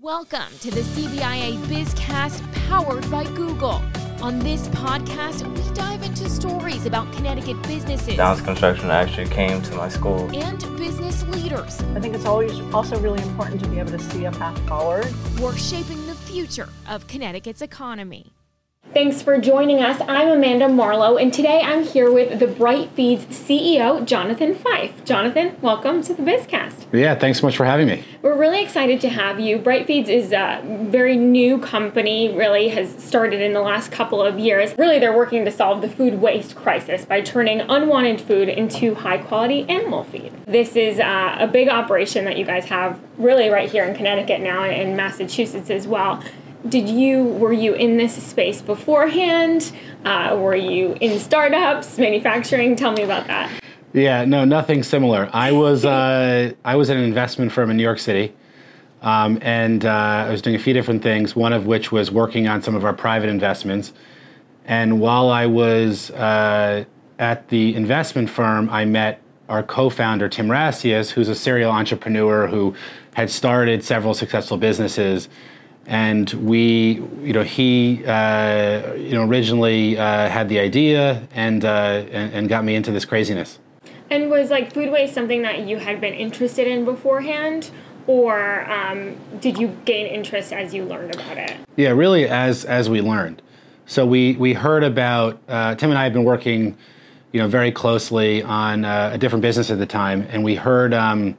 Welcome to the CBIA Bizcast powered by Google. On this podcast, we dive into stories about Connecticut businesses Downs Construction actually came to my school. and business leaders I think it's always also really important to be able to see a path forward. who are shaping the future of Connecticut's economy. Thanks for joining us. I'm Amanda Marlowe, and today I'm here with the Bright Feeds CEO, Jonathan Fife. Jonathan, welcome to the Bizcast. Yeah, thanks so much for having me. We're really excited to have you. Bright Feeds is a very new company, really has started in the last couple of years. Really, they're working to solve the food waste crisis by turning unwanted food into high quality animal feed. This is uh, a big operation that you guys have really right here in Connecticut now and in Massachusetts as well. Did you were you in this space beforehand? Uh, were you in startups, manufacturing? Tell me about that. Yeah, no, nothing similar. I was uh, I was an investment firm in New York City, um, and uh, I was doing a few different things. One of which was working on some of our private investments. And while I was uh, at the investment firm, I met our co-founder Tim Rassias, who's a serial entrepreneur who had started several successful businesses. And we, you know, he, uh, you know, originally uh, had the idea and, uh, and and got me into this craziness. And was like food waste something that you had been interested in beforehand, or um, did you gain interest as you learned about it? Yeah, really, as as we learned. So we we heard about uh, Tim and I had been working, you know, very closely on uh, a different business at the time, and we heard, um,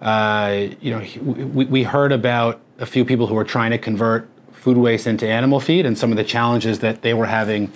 uh, you know, we, we heard about a few people who were trying to convert food waste into animal feed and some of the challenges that they were having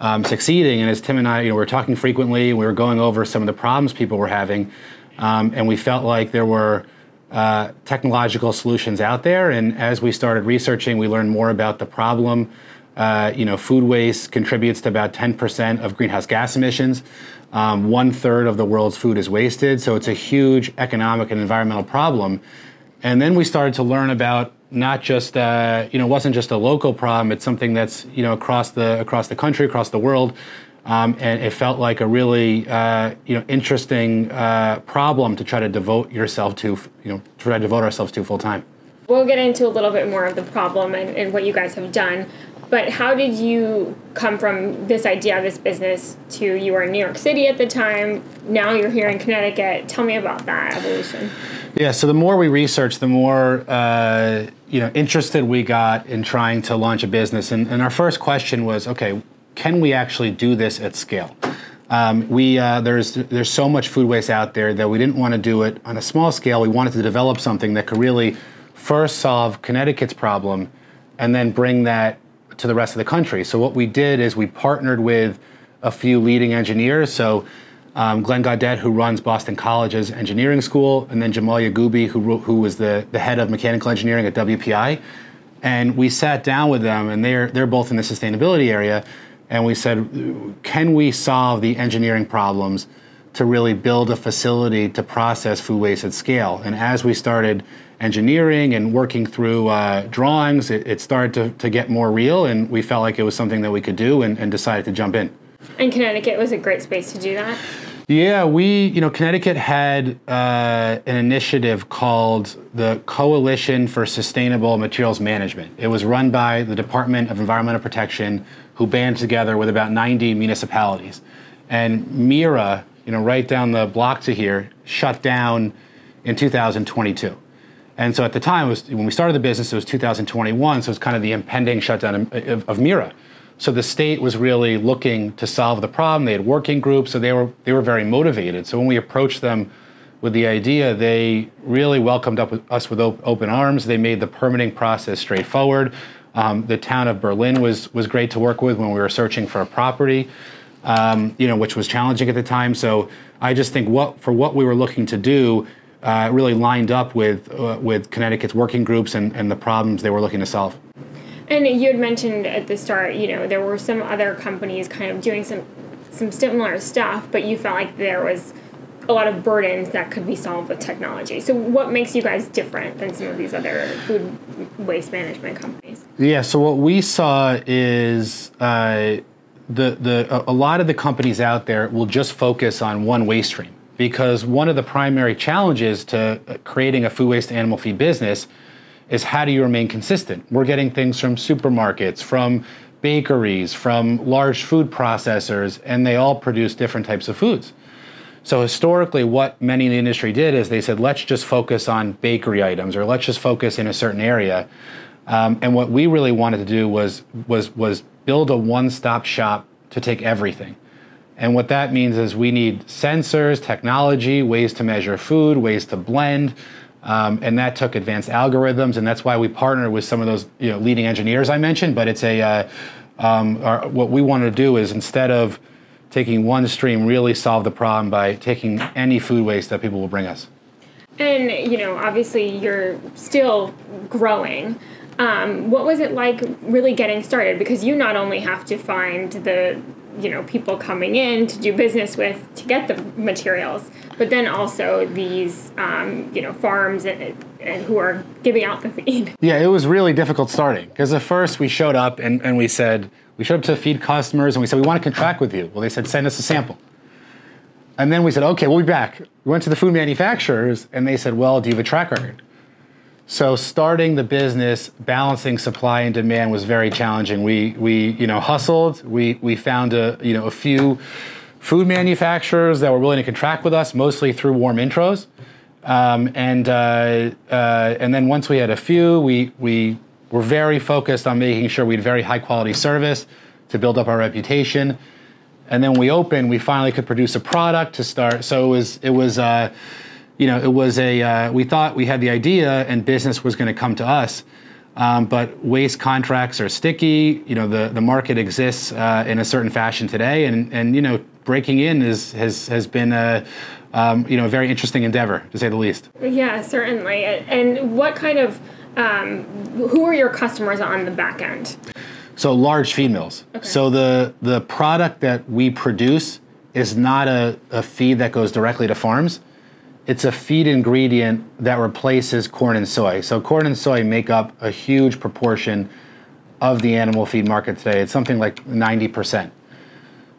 um, succeeding. And as Tim and I, you know, we were talking frequently, we were going over some of the problems people were having, um, and we felt like there were uh, technological solutions out there. And as we started researching, we learned more about the problem. Uh, you know, food waste contributes to about 10% of greenhouse gas emissions. Um, one third of the world's food is wasted, so it's a huge economic and environmental problem. And then we started to learn about not just uh, you know it wasn't just a local problem; it's something that's you know across the across the country, across the world. Um, and it felt like a really uh, you know interesting uh, problem to try to devote yourself to you know try to devote ourselves to full time. We'll get into a little bit more of the problem and, and what you guys have done. But how did you come from this idea of this business to you were in New York City at the time? Now you're here in Connecticut. Tell me about that evolution. Yeah, so the more we researched, the more uh, you know interested we got in trying to launch a business. And, and our first question was, okay, can we actually do this at scale? Um, we uh, there's there's so much food waste out there that we didn't want to do it on a small scale. We wanted to develop something that could really first solve Connecticut's problem, and then bring that to the rest of the country. So what we did is we partnered with a few leading engineers. So um, Glenn Gaudette, who runs Boston College's engineering school, and then Jamal Yagoobi, who, who was the, the head of mechanical engineering at WPI. And we sat down with them, and they're, they're both in the sustainability area. And we said, can we solve the engineering problems to really build a facility to process food waste at scale? And as we started engineering and working through uh, drawings, it, it started to, to get more real, and we felt like it was something that we could do and, and decided to jump in. And Connecticut was a great space to do that. Yeah, we, you know, Connecticut had uh, an initiative called the Coalition for Sustainable Materials Management. It was run by the Department of Environmental Protection, who band together with about 90 municipalities. And Mira, you know, right down the block to here, shut down in 2022. And so at the time, was, when we started the business, it was 2021, so it was kind of the impending shutdown of, of, of Mira. So the state was really looking to solve the problem. They had working groups, so they were they were very motivated. So when we approached them with the idea, they really welcomed up with us with op- open arms. They made the permitting process straightforward. Um, the town of Berlin was was great to work with when we were searching for a property, um, you know, which was challenging at the time. So I just think what for what we were looking to do. Uh, really lined up with uh, with Connecticut's working groups and, and the problems they were looking to solve. And you had mentioned at the start, you know, there were some other companies kind of doing some some similar stuff, but you felt like there was a lot of burdens that could be solved with technology. So what makes you guys different than some of these other food waste management companies? Yeah. So what we saw is uh, the the a- lot of the companies out there will just focus on one waste stream because one of the primary challenges to uh, creating a food waste animal feed business is how do you remain consistent? We're getting things from supermarkets, from bakeries, from large food processors, and they all produce different types of foods. So historically, what many in the industry did is they said, let's just focus on bakery items, or let's just focus in a certain area. Um, and what we really wanted to do was was was build a one-stop shop to take everything. And what that means is we need sensors, technology, ways to measure food, ways to blend, um, and that took advanced algorithms, and that's why we partnered with some of those you know, leading engineers I mentioned. But it's a uh, um, our, what we wanted to do is instead of taking one stream, really solve the problem by taking any food waste that people will bring us. And you know, obviously, you're still growing. Um, what was it like really getting started? Because you not only have to find the you know people coming in to do business with to get the materials but then also these um, you know farms and, and who are giving out the feed. Yeah it was really difficult starting because at first we showed up and, and we said we showed up to feed customers and we said we want to contract with you. Well they said send us a sample. And then we said okay we'll be back. We went to the food manufacturers and they said well do you have a track record so starting the business, balancing supply and demand was very challenging. We we you know hustled. We we found a you know a few food manufacturers that were willing to contract with us, mostly through warm intros. Um, and uh, uh, and then once we had a few, we we were very focused on making sure we had very high quality service to build up our reputation. And then we opened, we finally could produce a product to start. So it was it was. Uh, you know, it was a, uh, we thought we had the idea and business was going to come to us. Um, but waste contracts are sticky. You know, the, the market exists uh, in a certain fashion today. And, and you know, breaking in is, has, has been a, um, you know, a very interesting endeavor, to say the least. Yeah, certainly. And what kind of, um, who are your customers on the back end? So large feed mills. Okay. So the, the product that we produce is not a, a feed that goes directly to farms it's a feed ingredient that replaces corn and soy. So corn and soy make up a huge proportion of the animal feed market today. It's something like 90%.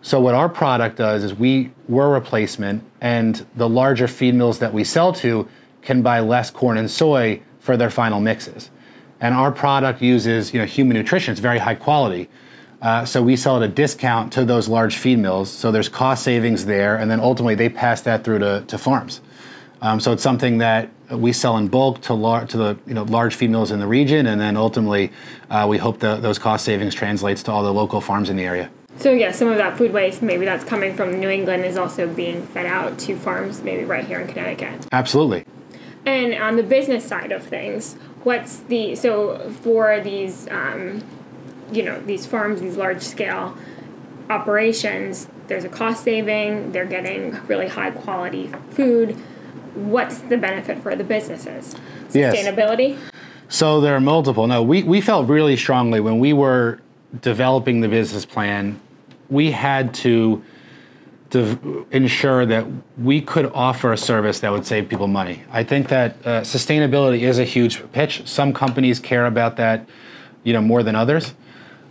So what our product does is we we're replacement and the larger feed mills that we sell to can buy less corn and soy for their final mixes. And our product uses you know human nutrition, it's very high quality. Uh, so we sell at a discount to those large feed mills. So there's cost savings there, and then ultimately they pass that through to, to farms. Um, so it's something that we sell in bulk to, lar- to the you know, large feed mills in the region, and then ultimately uh, we hope that those cost savings translates to all the local farms in the area. So yeah, some of that food waste, maybe that's coming from New England, is also being fed out to farms, maybe right here in Connecticut. Absolutely. And on the business side of things, what's the so for these, um, you know, these farms, these large scale operations? There's a cost saving. They're getting really high quality food what's the benefit for the businesses? Sustainability? Yes. So there are multiple. No, we, we felt really strongly when we were developing the business plan, we had to, to ensure that we could offer a service that would save people money. I think that uh, sustainability is a huge pitch. Some companies care about that, you know, more than others.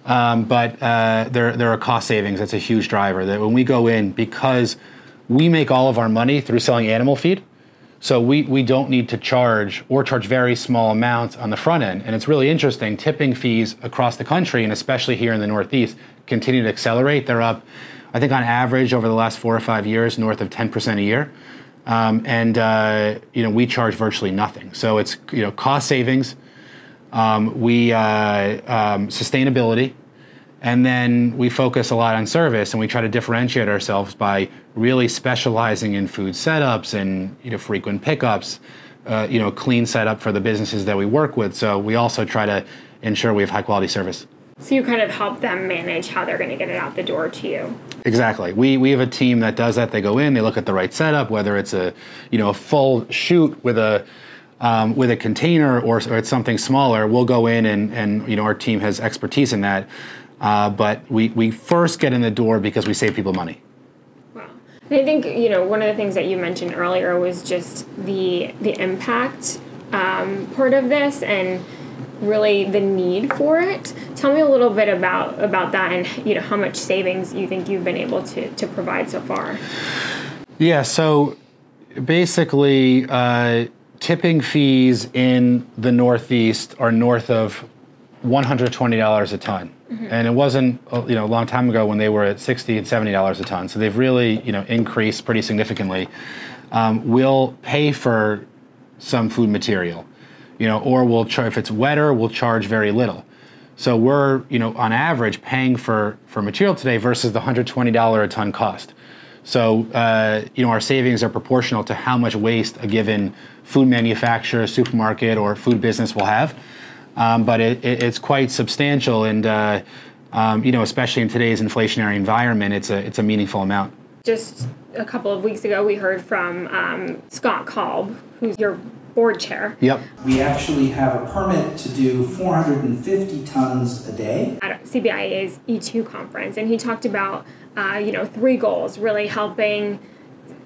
Um, but uh, there, there are cost savings. That's a huge driver. That when we go in, because we make all of our money through selling animal feed, so we, we don't need to charge or charge very small amounts on the front end. And it's really interesting. Tipping fees across the country, and especially here in the Northeast, continue to accelerate. They're up, I think, on average over the last four or five years, north of 10% a year. Um, and uh, you know we charge virtually nothing. So it's you know cost savings, um, we uh, um, sustainability, and then we focus a lot on service and we try to differentiate ourselves by really specializing in food setups and you know frequent pickups, uh, you know clean setup for the businesses that we work with. So we also try to ensure we have high quality service. So you kind of help them manage how they're going to get it out the door to you. Exactly. We we have a team that does that. They go in, they look at the right setup, whether it's a you know a full chute with a um, with a container or, or it's something smaller. We'll go in and and you know our team has expertise in that. Uh, but we, we first get in the door because we save people money. Wow. And I think, you know, one of the things that you mentioned earlier was just the, the impact um, part of this and really the need for it. Tell me a little bit about, about that and, you know, how much savings you think you've been able to, to provide so far. Yeah, so basically, uh, tipping fees in the Northeast are north of $120 a ton. Mm-hmm. And it wasn't uh, you know a long time ago when they were at 60 and 70 dollars a ton. So they've really you know increased pretty significantly. Um, we'll pay for some food material, you know, or we'll char- if it's wetter, we'll charge very little. So we're you know on average paying for for material today versus the 120 dollar a ton cost. So uh, you know our savings are proportional to how much waste a given food manufacturer, supermarket, or food business will have um, but it, it, it's quite substantial, and uh, um, you know, especially in today's inflationary environment, it's a it's a meaningful amount. Just a couple of weeks ago, we heard from um, Scott Kalb, who's your board chair. Yep. We actually have a permit to do 450 tons a day at CBIA's E2 conference, and he talked about uh, you know three goals: really helping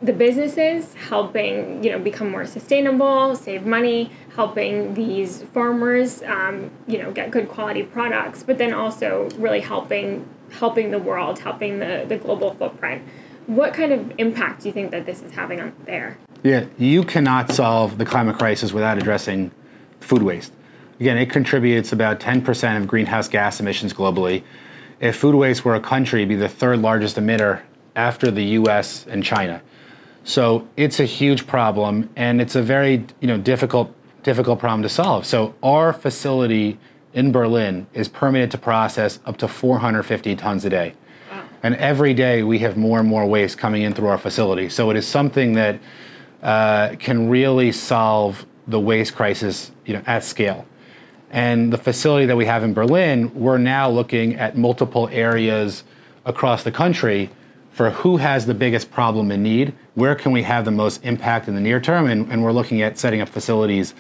the businesses helping you know become more sustainable save money helping these farmers um, you know get good quality products but then also really helping helping the world helping the, the global footprint. What kind of impact do you think that this is having on there? Yeah you cannot solve the climate crisis without addressing food waste. Again it contributes about 10% of greenhouse gas emissions globally. If food waste were a country be the third largest emitter after the us and china so it's a huge problem, and it's a very you know difficult difficult problem to solve. So our facility in Berlin is permitted to process up to 450 tons a day. Wow. And every day we have more and more waste coming in through our facility. So it is something that uh, can really solve the waste crisis you know, at scale. And the facility that we have in Berlin, we're now looking at multiple areas across the country for who has the biggest problem and need, where can we have the most impact in the near term, and, and we're looking at setting up facilities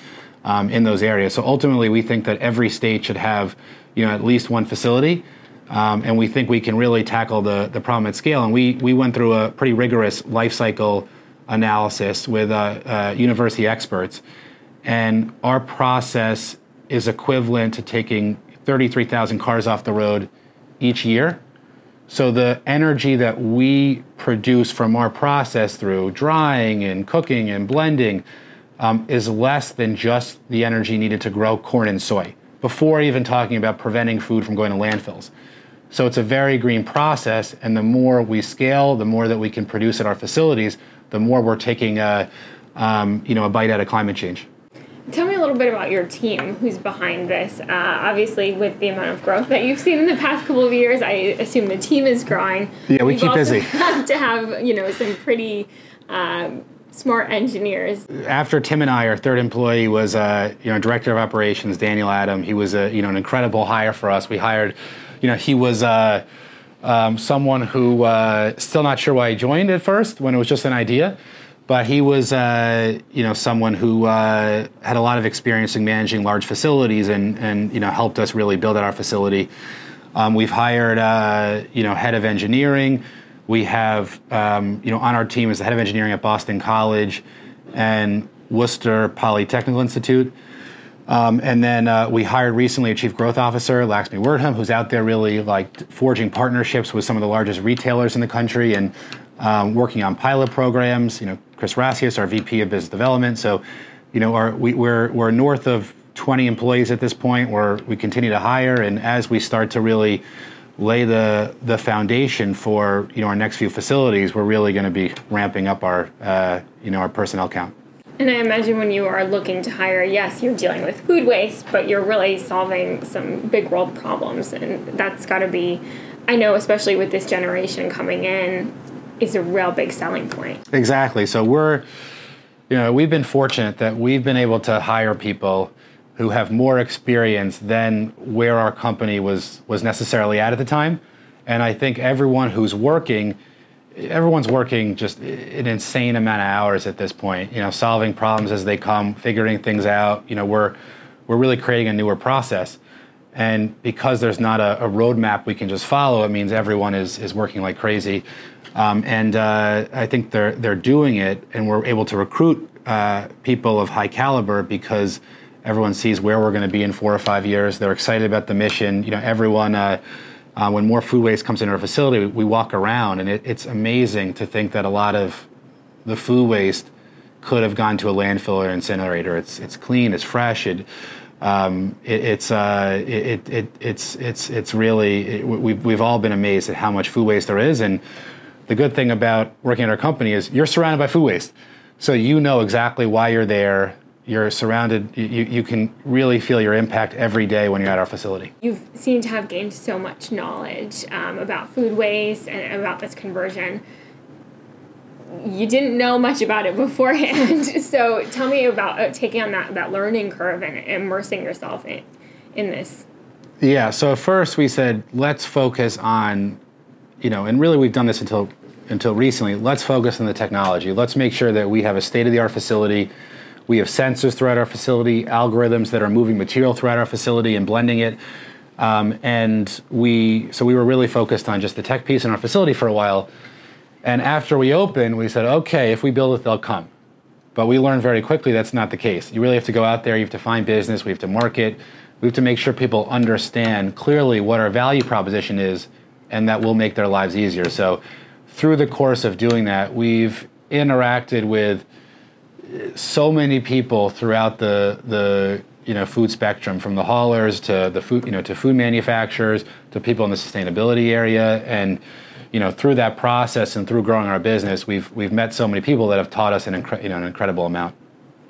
um, in those areas. So ultimately, we think that every state should have, you know, at least one facility, um, and we think we can really tackle the the problem at scale. And we we went through a pretty rigorous life cycle analysis with uh, uh, university experts, and our process is equivalent to taking 33,000 cars off the road each year so the energy that we produce from our process through drying and cooking and blending um, is less than just the energy needed to grow corn and soy, before even talking about preventing food from going to landfills. So it's a very green process, and the more we scale, the more that we can produce at our facilities, the more we're taking a, um, you know, a bite out of climate change. Tell me a little bit about your team who's behind this. Uh, obviously, with the amount of growth that you've seen in the past couple of years, I assume the team is growing. Yeah, we You've keep busy. Have to have you know some pretty um, smart engineers. After Tim and I, our third employee was uh, you know director of operations Daniel Adam. He was a you know an incredible hire for us. We hired, you know, he was. Uh, um, someone who uh, still not sure why he joined at first when it was just an idea but he was uh, you know someone who uh, had a lot of experience in managing large facilities and and you know helped us really build out our facility. Um, we've hired uh, you know head of engineering. We have um, you know on our team is the head of engineering at Boston College and Worcester Polytechnical Institute. Um, and then uh, we hired recently a chief growth officer, Laxmi Wordham, who's out there really like forging partnerships with some of the largest retailers in the country and um, working on pilot programs. You know, Chris Rassias, our VP of Business Development. So, you know, our, we, we're we're north of 20 employees at this point. Where we continue to hire, and as we start to really lay the the foundation for you know our next few facilities, we're really going to be ramping up our uh, you know our personnel count. And I imagine when you are looking to hire, yes, you're dealing with food waste, but you're really solving some big world problems, and that's got to be. I know, especially with this generation coming in, is a real big selling point. Exactly. So we're, you know, we've been fortunate that we've been able to hire people who have more experience than where our company was was necessarily at at the time. And I think everyone who's working, everyone's working just an insane amount of hours at this point. You know, solving problems as they come, figuring things out. You know, we're we're really creating a newer process. And because there's not a, a roadmap we can just follow, it means everyone is is working like crazy. Um, and uh, I think they're they're doing it, and we're able to recruit uh, people of high caliber because everyone sees where we're going to be in four or five years. They're excited about the mission. You know, everyone. Uh, uh, when more food waste comes into our facility, we, we walk around, and it, it's amazing to think that a lot of the food waste could have gone to a landfill or incinerator. It's it's clean, it's fresh, it, um, it it's uh, it, it, it's it's it's really we've we've all been amazed at how much food waste there is, and the good thing about working at our company is you're surrounded by food waste, so you know exactly why you're there. You're surrounded. You, you can really feel your impact every day when you're at our facility. You seem to have gained so much knowledge um, about food waste and about this conversion you didn't know much about it beforehand. so tell me about uh, taking on that, that learning curve and immersing yourself in, in this. Yeah, so at first we said, let's focus on, you know, and really we've done this until until recently, let's focus on the technology. Let's make sure that we have a state of the art facility. We have sensors throughout our facility, algorithms that are moving material throughout our facility and blending it. Um, and we, so we were really focused on just the tech piece in our facility for a while. And after we opened, we said, okay, if we build it, they'll come. But we learned very quickly that's not the case. You really have to go out there, you have to find business, we have to market, we have to make sure people understand clearly what our value proposition is, and that will make their lives easier. So, through the course of doing that, we've interacted with so many people throughout the the you know food spectrum, from the haulers to the food you know to food manufacturers to people in the sustainability area, and you know, through that process and through growing our business, we've we've met so many people that have taught us an incre- you know an incredible amount.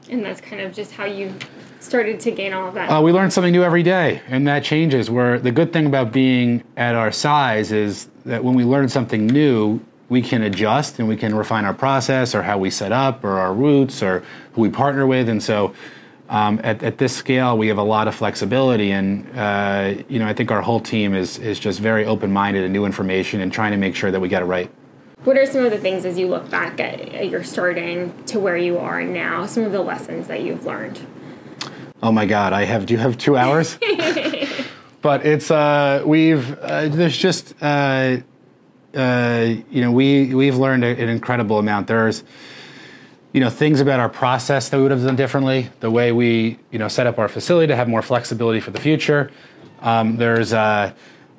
And that's kind of just how you started to gain all of that. Uh, we learn something new every day, and that changes. Where the good thing about being at our size is that when we learn something new, we can adjust and we can refine our process or how we set up or our routes or who we partner with, and so um, at, at, this scale, we have a lot of flexibility, and uh, you know, I think our whole team is is just very open minded to new information and trying to make sure that we get it right. What are some of the things as you look back at your starting to where you are now? Some of the lessons that you've learned. Oh my God, I have. Do you have two hours? but it's uh, we've uh, there's just uh, uh, you know we we've learned an incredible amount. There's you know things about our process that we would have done differently the way we you know set up our facility to have more flexibility for the future um, there's uh,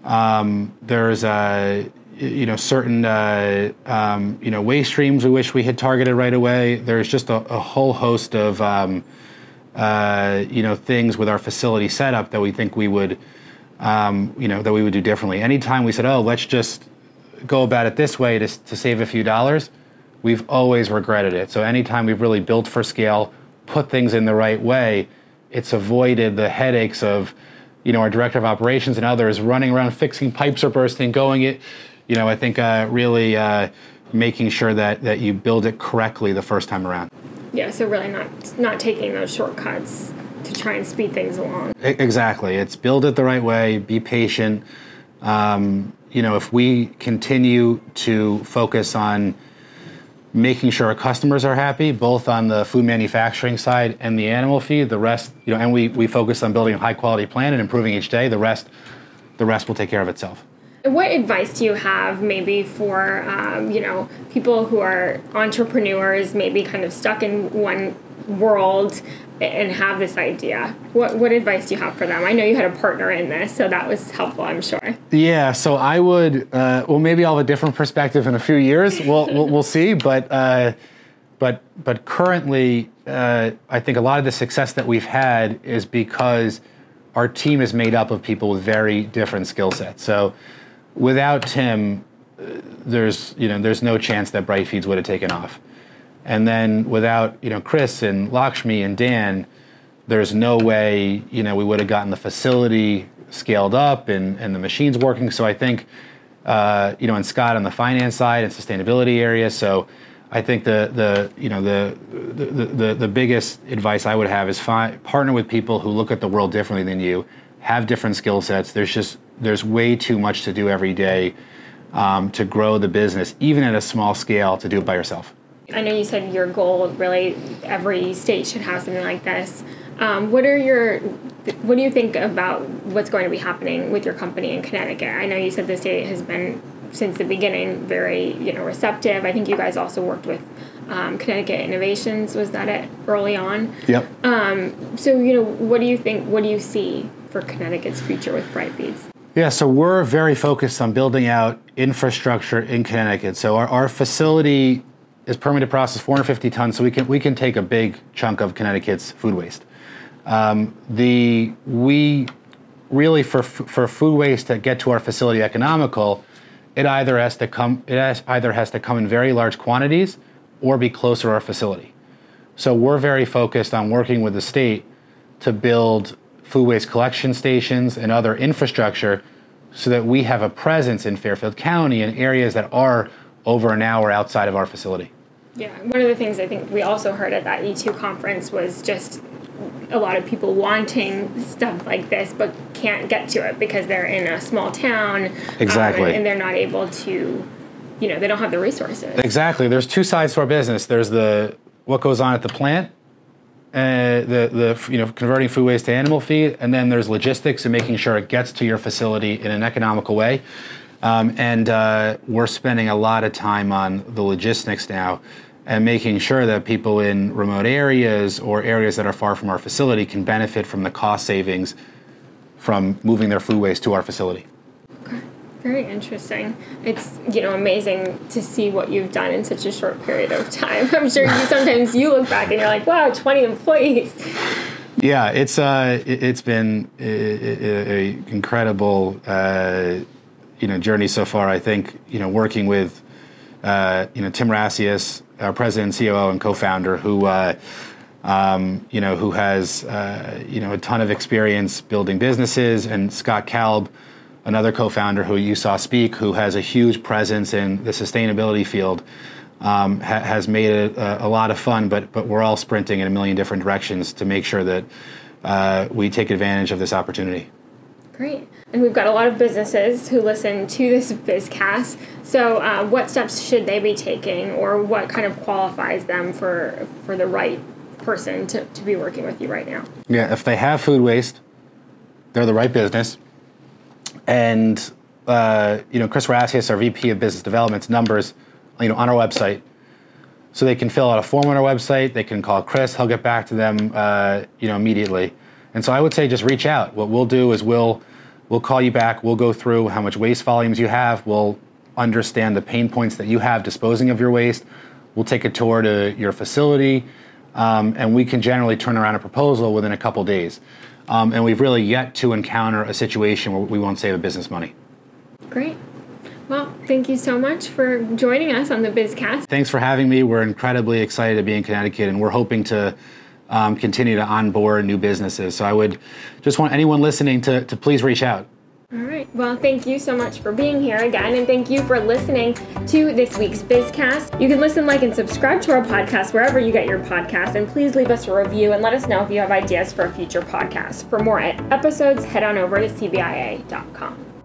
um, there's uh, you know certain uh, um, you know waste streams we wish we had targeted right away there's just a, a whole host of um, uh, you know things with our facility setup that we think we would um, you know that we would do differently anytime we said oh let's just go about it this way to, to save a few dollars we've always regretted it. So anytime we've really built for scale, put things in the right way, it's avoided the headaches of, you know, our director of operations and others running around fixing pipes are bursting, going it, you know, I think uh, really uh, making sure that that you build it correctly the first time around. Yeah, so really not not taking those shortcuts to try and speed things along. Exactly, it's build it the right way, be patient. Um, you know, if we continue to focus on making sure our customers are happy, both on the food manufacturing side and the animal feed. The rest, you know, and we, we focus on building a high quality plan and improving each day. The rest, the rest will take care of itself. What advice do you have, maybe for um, you know people who are entrepreneurs, maybe kind of stuck in one world and have this idea. What what advice do you have for them? I know you had a partner in this, so that was helpful. I'm sure. Yeah, so I would. Uh, well, maybe I'll have a different perspective in a few years. We'll we'll, we'll see, but. Uh, but but currently, uh, I think a lot of the success that we've had is because our team is made up of people with very different skill sets. So, without Tim, uh, there's you know there's no chance that Bright Feeds would have taken off. And then without you know Chris and Lakshmi and Dan, there's no way you know we would have gotten the facility scaled up and, and the machines working. So I think uh, you know and Scott on the finance side and sustainability area. So I think the the you know the the, the, the biggest advice I would have is partner with people who look at the world differently than you, have different skill sets. There's just there's way too much to do every day um, to grow the business, even at a small scale, to do it by yourself. I know you said your goal really every state should have something like this. Um, what are your what do you think about what's going to be happening with your company in Connecticut? I know you said the state has been since the beginning very you know receptive. I think you guys also worked with um, Connecticut Innovations. Was that it early on? Yep. Um, so you know, what do you think? What do you see for Connecticut's future with Bright Feeds? Yeah, so we're very focused on building out infrastructure in Connecticut. So our, our facility is permitted to process 450 tons, so we can we can take a big chunk of Connecticut's food waste. Um, the we really for for food waste to get to our facility economical, it either has to come it has, either has to come in very large quantities or be closer to our facility. So we're very focused on working with the state to build food waste collection stations and other infrastructure so that we have a presence in Fairfield County in areas that are over an hour outside of our facility. Yeah, one of the things I think we also heard at that E2 conference was just a lot of people wanting stuff like this but can't get to it because they're in a small town. Exactly. Um, and they're not able to, you know, they don't have the resources. Exactly. There's two sides to our business. There's the what goes on at the plant, uh, the the you know converting food waste to animal feed, and then there's logistics and making sure it gets to your facility in an economical way. Um, and uh, we're spending a lot of time on the logistics now and making sure that people in remote areas or areas that are far from our facility can benefit from the cost savings from moving their food waste to our facility. Very interesting. It's you know amazing to see what you've done in such a short period of time. I'm sure you sometimes you look back and you're like, wow, 20 employees. Yeah, it's uh, it, has been a, incredible uh, you know journey so far. I think you know working with uh, you know Tim Rassias, our president, COO, and co-founder, who uh, um, you know who has uh, you know a ton of experience building businesses, and Scott Kalb, another co-founder who you saw speak, who has a huge presence in the sustainability field. Um, ha- has made it a, a, lot of fun, but but we're all sprinting in a million different directions to make sure that uh, we take advantage of this opportunity. Great. And we've got a lot of businesses who listen to this Bizcast. So, uh, what steps should they be taking, or what kind of qualifies them for for the right person to, to be working with you right now? Yeah, if they have food waste, they're the right business. And uh, you know, Chris Rassias, our VP of Business Development's numbers, you know, on our website. So they can fill out a form on our website. They can call Chris. He'll get back to them, uh, you know, immediately. And so I would say just reach out. What we'll do is we'll we'll call you back. We'll go through how much waste volumes you have. We'll understand the pain points that you have disposing of your waste. We'll take a tour to your facility, um, and we can generally turn around a proposal within a couple days. Um, and we've really yet to encounter a situation where we won't save a business money. Great. Well, thank you so much for joining us on the Bizcast. Thanks for having me. We're incredibly excited to be in Connecticut, and we're hoping to um, continue to onboard new businesses. So I would just want anyone listening to, to please reach out. All right. Well, thank you so much for being here again, and thank you for listening to this week's Bizcast. You can listen, like, and subscribe to our podcast wherever you get your podcasts, and please leave us a review and let us know if you have ideas for a future podcast. For more episodes, head on over to cbia.com.